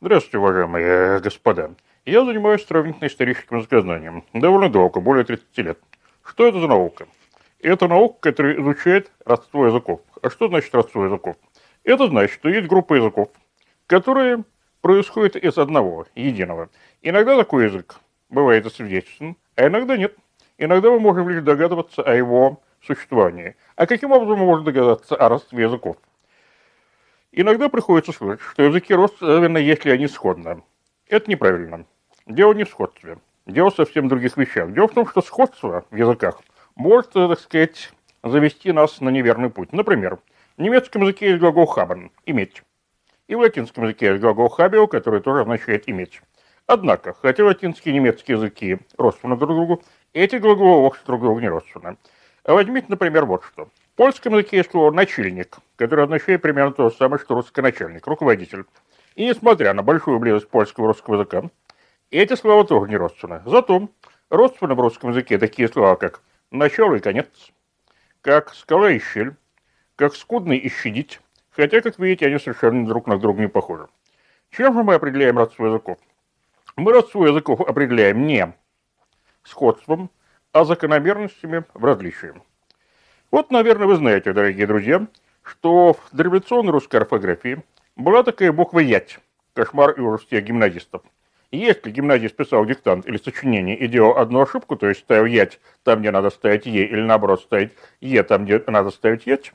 Здравствуйте, уважаемые господа. Я занимаюсь сравнительно-историческим языкознанием. Довольно долго, более 30 лет. Что это за наука? Это наука, которая изучает родство языков. А что значит родство языков? Это значит, что есть группа языков, которые происходят из одного, единого. Иногда такой язык бывает освидетельствован, а иногда нет. Иногда мы можем лишь догадываться о его существовании. А каким образом мы можем догадаться о родстве языков? Иногда приходится слышать, что языки родственны, если они сходны. Это неправильно. Дело не в сходстве. Дело совсем в других вещах. Дело в том, что сходство в языках может, так сказать, завести нас на неверный путь. Например, в немецком языке есть глагол «haben» – «иметь». И в латинском языке есть глагол «habio», который тоже означает «иметь». Однако, хотя латинские и немецкие языки родственны друг другу, эти глаголы вовсе друг другу не родственны. Возьмите, например, вот что. Польском языке есть слово «начальник», которое означает примерно то же самое, что русский начальник, руководитель. И несмотря на большую близость польского и русского языка, эти слова тоже не родственны. Зато родственны в русском языке такие слова, как начало и конец, как скала и щель, как скудный и щадить, хотя, как видите, они совершенно друг на друга не похожи. Чем же мы определяем родство языков? Мы родство языков определяем не сходством, а закономерностями в различии. Вот, наверное, вы знаете, дорогие друзья, что в дореволюционной русской орфографии была такая буква «ять», кошмар и ужас всех гимназистов – если гимназист писал диктант или сочинение и делал одну ошибку, то есть ставил «ять» там, где надо ставить «е», или наоборот ставить «е» там, где надо ставить «ять»,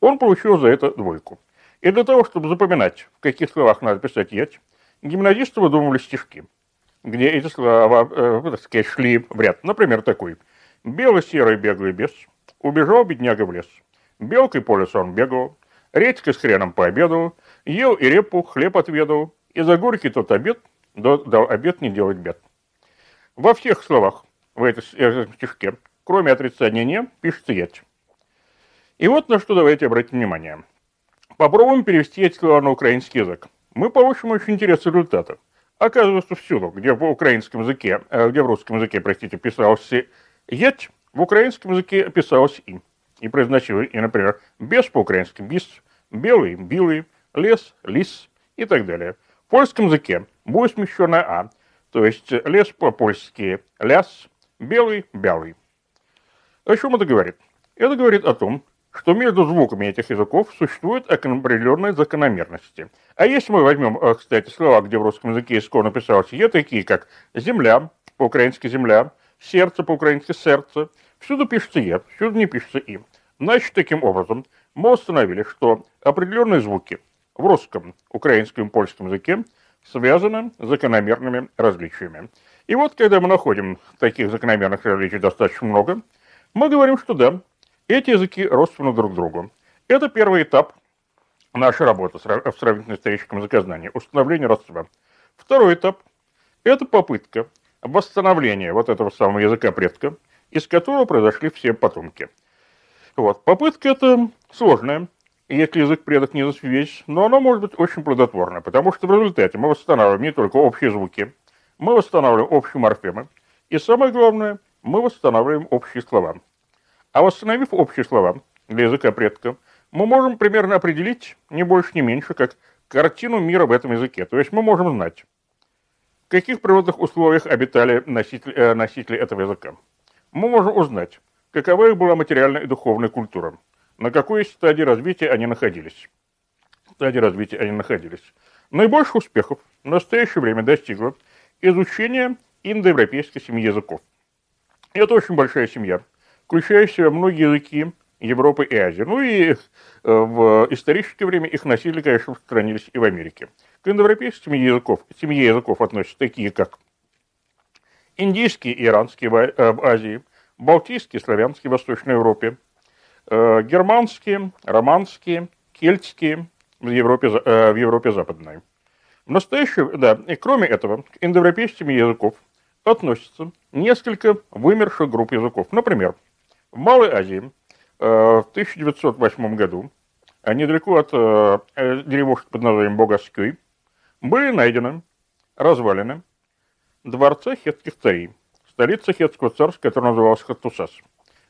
он получил за это двойку. И для того, чтобы запоминать, в каких словах надо писать «ять», гимназисты выдумывали стишки, где эти слова, э, так сказать, шли в ряд. Например, такой. «Белый-серый беглый бес, убежал бедняга в лес. Белкой по лесу он бегал, редькой с хреном пообедал, ел и репу, хлеб отведал, и за горький тот обед – дал обед не делать бед. Во всех словах в этом стишке, кроме отрицания «не», пишется «ять». И вот на что давайте обратим внимание. Попробуем перевести эти слова на украинский язык. Мы получим очень интересный результат. Оказывается, всюду, где в украинском языке, э, где в русском языке, простите, писалось «ять», в украинском языке писалось «и». И произносилось, и, например, «без» по-украински «бис», «белый», «билый», «лес», «лис» и так далее. В польском языке будет смещенная «а», то есть лес по-польски «ляс», белый – «бялый». О чем это говорит? Это говорит о том, что между звуками этих языков существуют определенные закономерности. А если мы возьмем, э, кстати, слова, где в русском языке исконно писалось «е», такие как «земля», по-украински «земля», «сердце», по-украински «сердце», всюду пишется «е», всюду не пишется «и». Значит, таким образом, мы установили, что определенные звуки в русском, украинском и польском языке – связано с закономерными различиями. И вот, когда мы находим таких закономерных различий достаточно много, мы говорим, что да, эти языки родственны друг другу. Это первый этап нашей работы в сравнительно-историческом языкознании, установление родства. Второй этап – это попытка восстановления вот этого самого языка предка, из которого произошли все потомки. Вот. Попытка эта сложная, если язык предок не засвечен, но оно может быть очень плодотворно, потому что в результате мы восстанавливаем не только общие звуки, мы восстанавливаем общие морфемы, и самое главное, мы восстанавливаем общие слова. А восстановив общие слова для языка предка, мы можем примерно определить, не больше, не меньше, как картину мира в этом языке. То есть мы можем знать, каких природных условиях обитали носители, э, носители этого языка. Мы можем узнать, какова их была материальная и духовная культура на какой стадии развития они находились. Стадии развития они находились. Наибольших успехов в настоящее время достигло изучение индоевропейской семьи языков. Это очень большая семья, включающая многие языки Европы и Азии. Ну и э, в историческое время их носители, конечно, распространились и в Америке. К индоевропейской семье языков, семье языков относятся такие, как индийские и иранские в э, Азии, балтийские, славянские в Восточной Европе, Э, германские, романские, кельтские в Европе, в Европе Западной. В настоящее, да, и кроме этого, к индоевропейским языков относятся несколько вымерших групп языков. Например, в Малой Азии в 1908 году, недалеко от деревушки под названием Богаскюй, были найдены развалины дворца хетских царей, столица хетского царства, который назывался Хаттусас.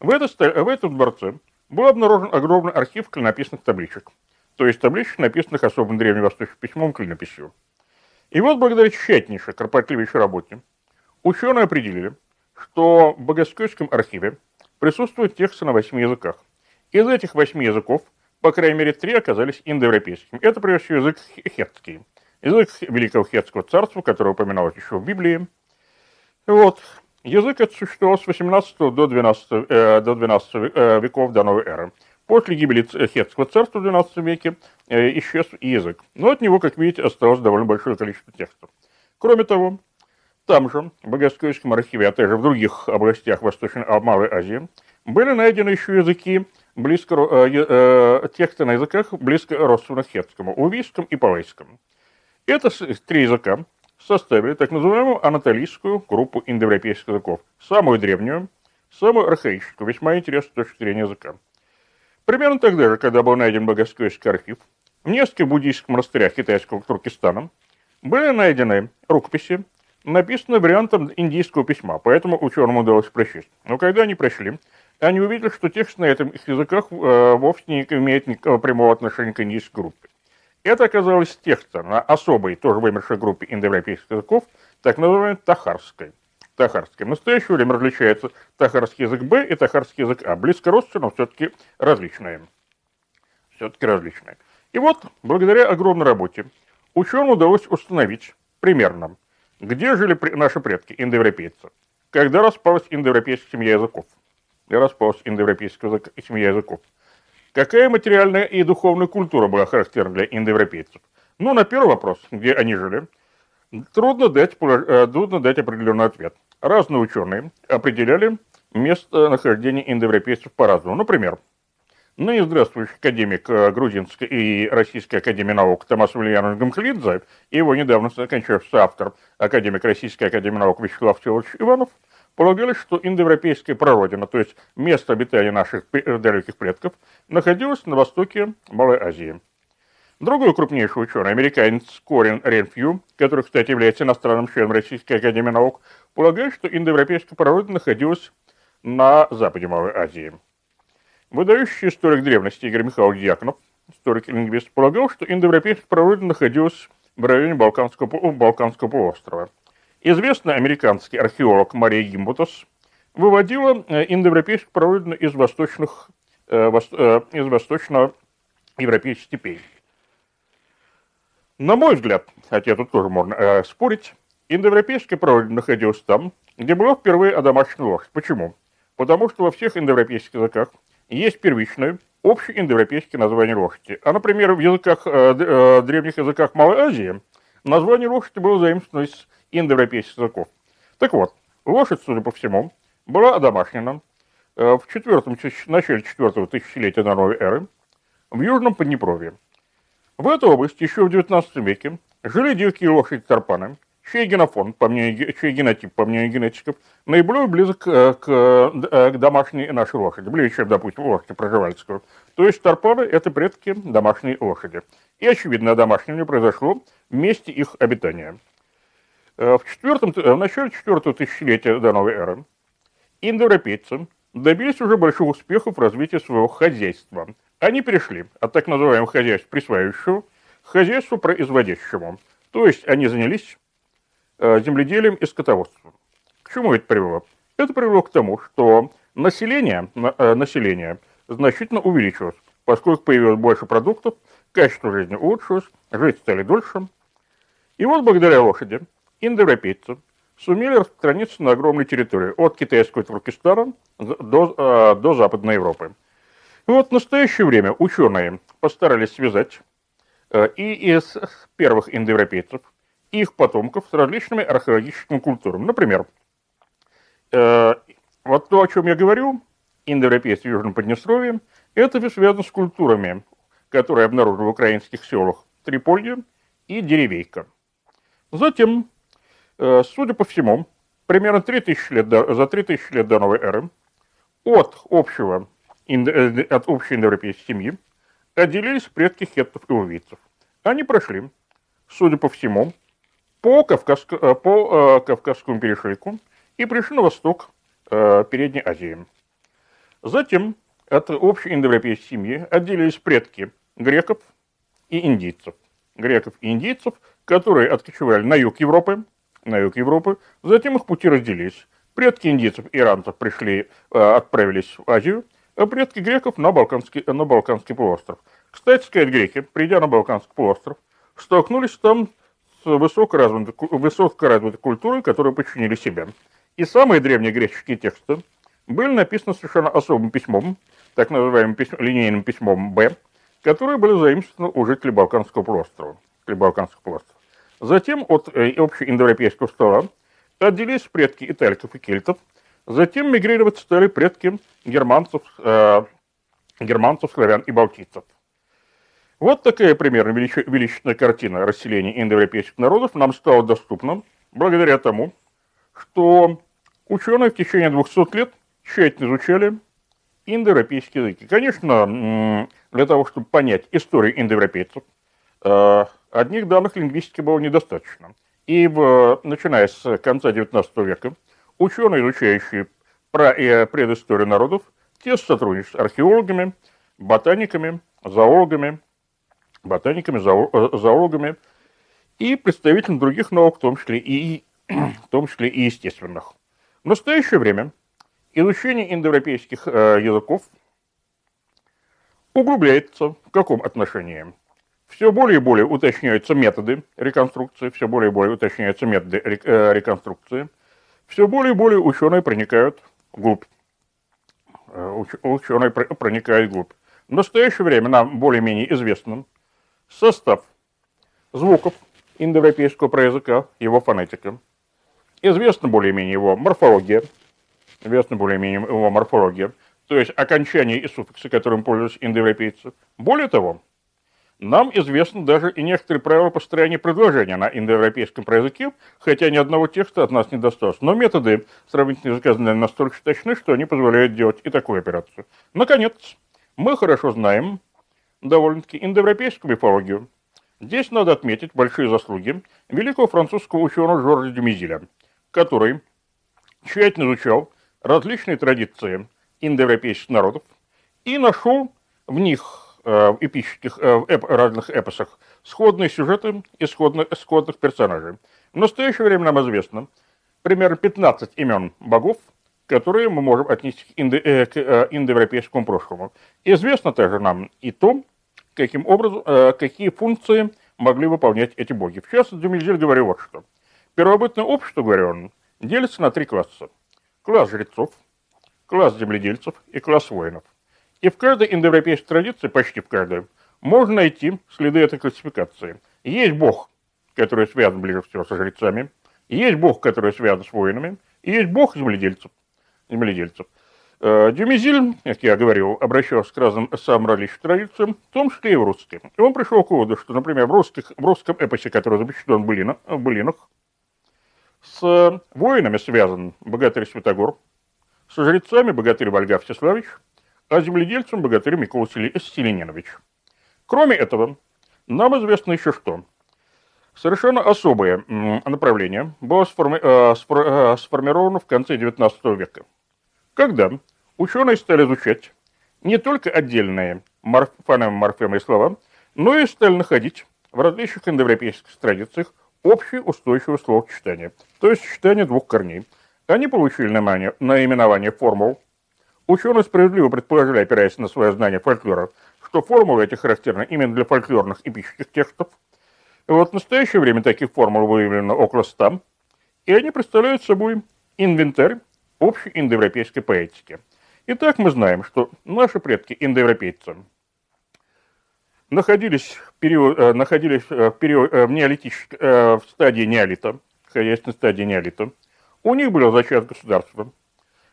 В, в этом дворце был обнаружен огромный архив клинописных табличек, то есть табличек, написанных особым древневосточным письмом клинописью. И вот благодаря тщательнейшей, кропотливейшей работе ученые определили, что в Богоскойском архиве присутствуют тексты на восьми языках. Из этих восьми языков, по крайней мере, три оказались индоевропейскими. Это, прежде всего, язык хетский, язык Великого Хетского царства, который упоминалось еще в Библии. Вот. Язык этот существовал с 18 до 12, э, до 12 э, веков до новой эры. После гибели Хетского царства в XII веке э, исчез и язык. Но от него, как видите, осталось довольно большое количество текстов. Кроме того, там же, в Богоскойском архиве, а также в других областях Восточной а, Малой Азии, были найдены еще языки, близко, э, э, тексты на языках близко родственных хетскому, увийском и палайском. Это три языка составили так называемую анатолийскую группу индоевропейских языков, самую древнюю, самую архаическую, весьма интересную с точки зрения языка. Примерно тогда же, когда был найден Богоскойский архив, в нескольких буддийских монастырях китайского Туркестана были найдены рукописи, написанные вариантом индийского письма, поэтому ученым удалось прочесть. Но когда они прочли, они увидели, что текст на этом языках э, вовсе не имеет никакого прямого отношения к индийской группе. Это оказалось текста на особой, тоже вымершей группе индоевропейских языков, так называемой тахарской тахарский. В настоящее время различается тахарский язык Б и тахарский язык А. Близко родственны, но все-таки различные. Все-таки различные. И вот, благодаря огромной работе, ученым удалось установить примерно, где жили наши предки, индоевропейцы, когда распалась индоевропейская семья языков. И распалась индоевропейская семья языков. Какая материальная и духовная культура была характерна для индоевропейцев? Ну, на первый вопрос, где они жили, трудно дать, э, трудно дать определенный ответ. Разные ученые определяли местонахождение индоевропейцев по-разному. Например, ныне здравствующий академик э, Грузинской и Российской академии наук Томас Ульянович Гамхлидзе и его недавно окончавшийся автор, академик Российской академии наук Вячеслав Всеволодович Иванов, полагали, что индоевропейская прародина, то есть место обитания наших далеких предков, находилось на востоке Малой Азии. Другой крупнейший ученый, американец Корин Ренфью, который, кстати, является иностранным членом Российской Академии Наук, полагает, что индоевропейская природа находилась на западе Малой Азии. Выдающий историк древности Игорь Михайлович Дьяконов, историк и лингвист, полагал, что индоевропейская природа находилась в районе Балканского, Балканского полуострова. Известный американский археолог Мария Гимбутас выводила э, индоевропейскую прародину из восточных, э, э, из восточно-европейских степей. На мой взгляд, хотя тут тоже можно э, спорить, индоевропейская прародина находилась там, где была впервые одомашнена лошадь. Почему? Потому что во всех индоевропейских языках есть первичное, общее индоевропейское название лошади. А, например, в языках, э, э, древних языках Малой Азии название лошади было заимствовано из индоевропейских языков. Так вот, лошадь, судя по всему, была одомашнена э, в четвертом, начале четвертого тысячелетия новой эры в Южном Поднепровье. В этой области еще в XIX веке жили дикие лошади тарпаны, чей генофон, по мнению, чей генотип, по мнению генетиков, наиболее близок к, к, э, к домашней нашей лошади, ближе, чем, допустим, лошади проживальского. То есть тарпаны – это предки домашней лошади. И, очевидно, домашнее произошло в месте их обитания. Э, в, четвертом, э, в начале четвертого тысячелетия до новой эры индоевропейцы добились уже больших успехов в развитии своего хозяйства – они перешли от так называемого хозяйства присваивающего к хозяйству производящему. То есть они занялись э, земледелием и скотоводством. К чему это привело? Это привело к тому, что население, э, население значительно увеличилось, поскольку появилось больше продуктов, качество жизни улучшилось, жить стали дольше. И вот благодаря лошади индоевропейцы сумели распространиться на огромной территории, от китайского Туркестана до, э, до Западной Европы. И вот в настоящее время ученые постарались связать э, и из первых индоевропейцев, и их потомков с различными археологическими культурами. Например, э, вот то, о чем я говорю, индоевропейцы в Южном Поднестровье, это связано с культурами, которые обнаружены в украинских селах Триполье и Деревейка. Затем, э, судя по всему, примерно 3000 лет до, за 3000 лет до новой эры от общего Э, от общей индоевропейской семьи отделились предки хеттов и увийцев. Они прошли, судя по всему, по, Кавказск... Э, по э, Кавказскому перешейку и пришли на восток э, Передней Азии. Затем от общей индоевропейской семьи отделились предки греков и индийцев. Греков и индийцев которые откочевали на юг Европы, на юг Европы, затем их пути разделились. Предки индийцев и иранцев пришли, отправились в Азию, а предки греков на Балканский, на Балканский полуостров. Кстати сказать, греки, придя на Балканский полуостров, столкнулись там высокоразвитой, высокоразвитой культурой, которую подчинили себе. И самые древние греческие тексты были написаны совершенно особым письмом, так называемым письм, линейным письмом Б, которое было заимствовано у жителей Балканского полуострова. Балканского полуострова. Затем от э, общеиндоевропейского стола отделились предки италиков и кельтов, затем мигрировать стали предки германцев, э, германцев, славян и балтийцев. Вот такая примерно величественная картина расселения индоевропейских народов нам стала доступна благодаря тому, что ученые в течение 200 лет тщательно изучали индоевропейские языки. Конечно, для того, чтобы понять историю индоевропейцев, э, одних данных лингвистики было недостаточно. И в, начиная с конца XIX века ученые, изучающие про и предысторию народов, тесно сотрудничают с археологами, ботаниками, зоологами, ботаниками, э, зоологами и представителями других наук, в том числе и, в том числе и естественных. В настоящее время изучение индоевропейских э, языков углубляется в каком отношении? Все более и более уточняются методы реконструкции, все более и более уточняются методы э, реконструкции, все более и более ученые проникают вглубь. Ученые проникают вглубь. В настоящее время нам более-менее известен состав звуков индоевропейского языка, его фонетика. Известна более-менее его морфология, известна более-менее его морфология, то есть окончания и суффиксы, которым пользуются индоевропейцы. Более того, нам известны даже и некоторые правила построения предложения на индоевропейском языке, хотя ни одного текста от нас не досталось. Но методы сравнительного языка настолько точны, что они позволяют делать и такую операцию. Наконец, мы хорошо знаем довольно-таки индоевропейскую мифологию. Здесь надо отметить большие заслуги великого французского ученого Жоржа Демизиля, который тщательно изучал различные традиции индоевропейских народов и нашел в них Э, в эпических, э, эп, разных эпосах сходные сюжеты и сходных, сходных персонажей. В настоящее время нам известно примерно 15 имен богов, которые мы можем отнести к, индо, э, к э, индоевропейскому прошлому. Известно также нам и то, каким образом, э, какие функции могли выполнять эти боги. В частности, Дюмельзель говорил вот что. Первобытное общество, говорил он, делится на три класса. Класс жрецов, класс земледельцев и класс воинов – и в каждой индоевропейской традиции, почти в каждой, можно найти следы этой классификации. Есть бог, который связан ближе всего со жрецами, есть бог, который связан с воинами, и есть бог земледельцев. Земледельцев. Э, Дюмизиль, как я говорил, обращался к разным самым различным традициям, в том числе и в русские. И он пришел к выводу, что, например, в, русских, в русском эпосе, который запечатлен в, Былина, в Былинах, с воинами связан богатырь Святогор, со жрецами богатырь Вольга Всеславич – а земледельцем богатырь Микола Селенинович. Кроме этого, нам известно еще что. Совершенно особое направление было э, э, сформировано в конце XIX века, когда ученые стали изучать не только отдельные фонемы, слова, но и стали находить в различных индоевропейских традициях общее устойчивое словосочетание, то есть сочетание двух корней. Они получили наименование формул, Ученые справедливо предположили, опираясь на свое знание фольклора, что формулы эти характерны именно для фольклорных эпических текстов. И вот в настоящее время таких формул выявлено около ста, и они представляют собой инвентарь общей индоевропейской поэтики. Итак, мы знаем, что наши предки индоевропейцы находились в, период, э, находились э, в, период, э, в, неолитической, в стадии неолита, хозяйственной стадии неолита. У них было зачат государства,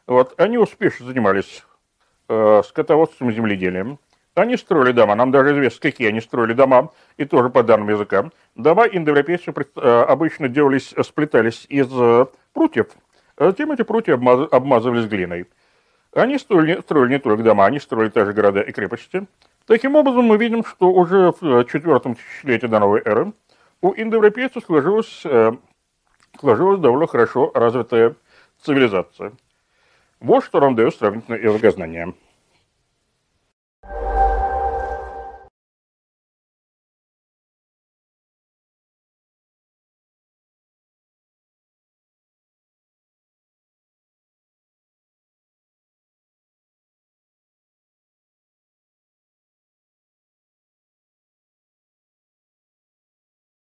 вот, они успешно занимались скотоводством и земледелием. Они строили дома, нам даже известно, какие они строили дома, и тоже по данным языка. Дома индоевропейцев э, обычно делались, сплетались из прутьев, затем эти прутья обмаз, обмазывались глиной. Они строили, строили не только дома, они строили также города и крепости. Таким образом, мы видим, что уже в э, четвертом тысячелетии до новой эры у индоевропейцев сложилась, э, сложилась довольно хорошо развитая цивилизация. Вот что нам дает сравнительное языкознание.